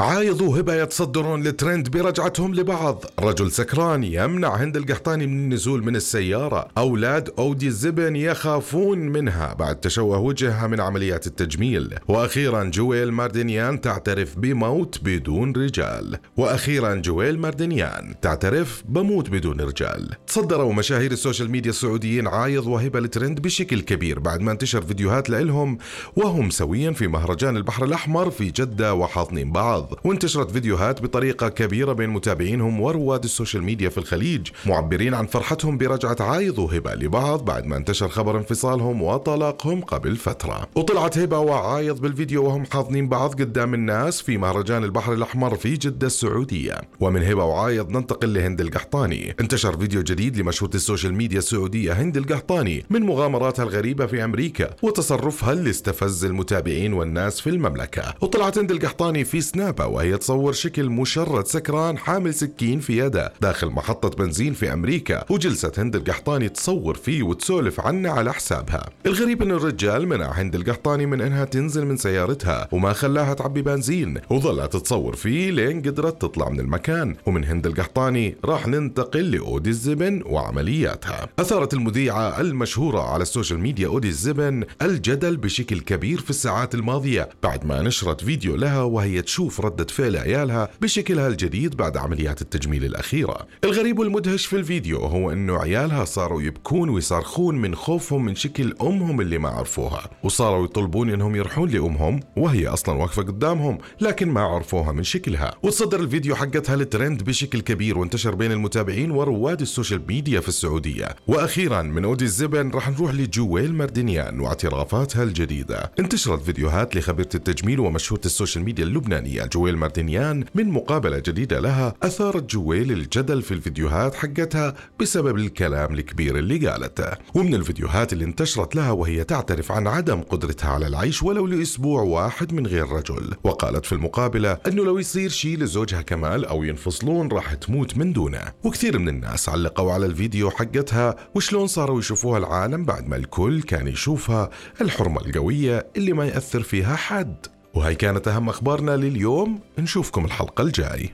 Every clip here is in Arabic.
عايض وهبة يتصدرون الترند برجعتهم لبعض. رجل سكران يمنع هند القحطاني من النزول من السيارة. أولاد أودي الزبن يخافون منها بعد تشوه وجهها من عمليات التجميل. وأخيرا جويل ماردنيان تعترف بموت بدون رجال. وأخيرا جويل ماردنيان تعترف بموت بدون رجال. تصدروا مشاهير السوشيال ميديا السعوديين عايض وهبة الترند بشكل كبير بعد ما انتشر فيديوهات لإلهم. وهم سويا في مهرجان البحر الأحمر في جدة وحاضنين بعض. وانتشرت فيديوهات بطريقة كبيرة بين متابعينهم ورواد السوشيال ميديا في الخليج معبرين عن فرحتهم برجعة عايض وهبة لبعض بعد ما انتشر خبر انفصالهم وطلاقهم قبل فترة. وطلعت هبة وعايض بالفيديو وهم حاضنين بعض قدام الناس في مهرجان البحر الأحمر في جدة السعودية. ومن هبة وعايض ننتقل لهند القحطاني. انتشر فيديو جديد لمشهورة السوشيال ميديا السعودية هند القحطاني من مغامراتها الغريبة في أمريكا وتصرفها اللي استفز المتابعين والناس في المملكة. وطلعت هند القحطاني في سناب وهي تصور شكل مشرد سكران حامل سكين في يده داخل محطة بنزين في أمريكا وجلست هند القحطاني تصور فيه وتسولف عنه على حسابها. الغريب أن الرجال منع هند القحطاني من أنها تنزل من سيارتها وما خلاها تعبي بنزين وظلت تصور فيه لين قدرت تطلع من المكان ومن هند القحطاني راح ننتقل لأودي الزبن وعملياتها. أثارت المذيعة المشهورة على السوشيال ميديا أودي الزبن الجدل بشكل كبير في الساعات الماضية بعد ما نشرت فيديو لها وهي تشوف ردة فعل عيالها بشكلها الجديد بعد عمليات التجميل الأخيرة. الغريب والمدهش في الفيديو هو أنه عيالها صاروا يبكون ويصرخون من خوفهم من شكل أمهم اللي ما عرفوها وصاروا يطلبون أنهم يروحون لأمهم وهي أصلا واقفة قدامهم لكن ما عرفوها من شكلها. وتصدر الفيديو حقتها الترند بشكل كبير وانتشر بين المتابعين ورواد السوشيال ميديا في السعودية. وأخيرا من أودي الزبن راح نروح لجويل مردنيان واعترافاتها الجديدة. انتشرت فيديوهات لخبيرة التجميل ومشهورة السوشيال ميديا اللبنانية جويل مارتينيان من مقابلة جديدة لها أثارت جويل الجدل في الفيديوهات حقتها بسبب الكلام الكبير اللي قالته. ومن الفيديوهات اللي انتشرت لها وهي تعترف عن عدم قدرتها على العيش ولو لأسبوع واحد من غير رجل. وقالت في المقابلة أنه لو يصير شيء لزوجها كمال أو ينفصلون راح تموت من دونه. وكثير من الناس علقوا على الفيديو حقتها وشلون صاروا يشوفوها العالم بعد ما الكل كان يشوفها الحرمة القوية اللي ما يأثر فيها حد. وهي كانت أهم أخبارنا لليوم. نشوفكم الحلقة الجاي.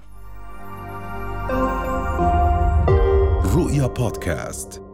رؤيا بودكاست.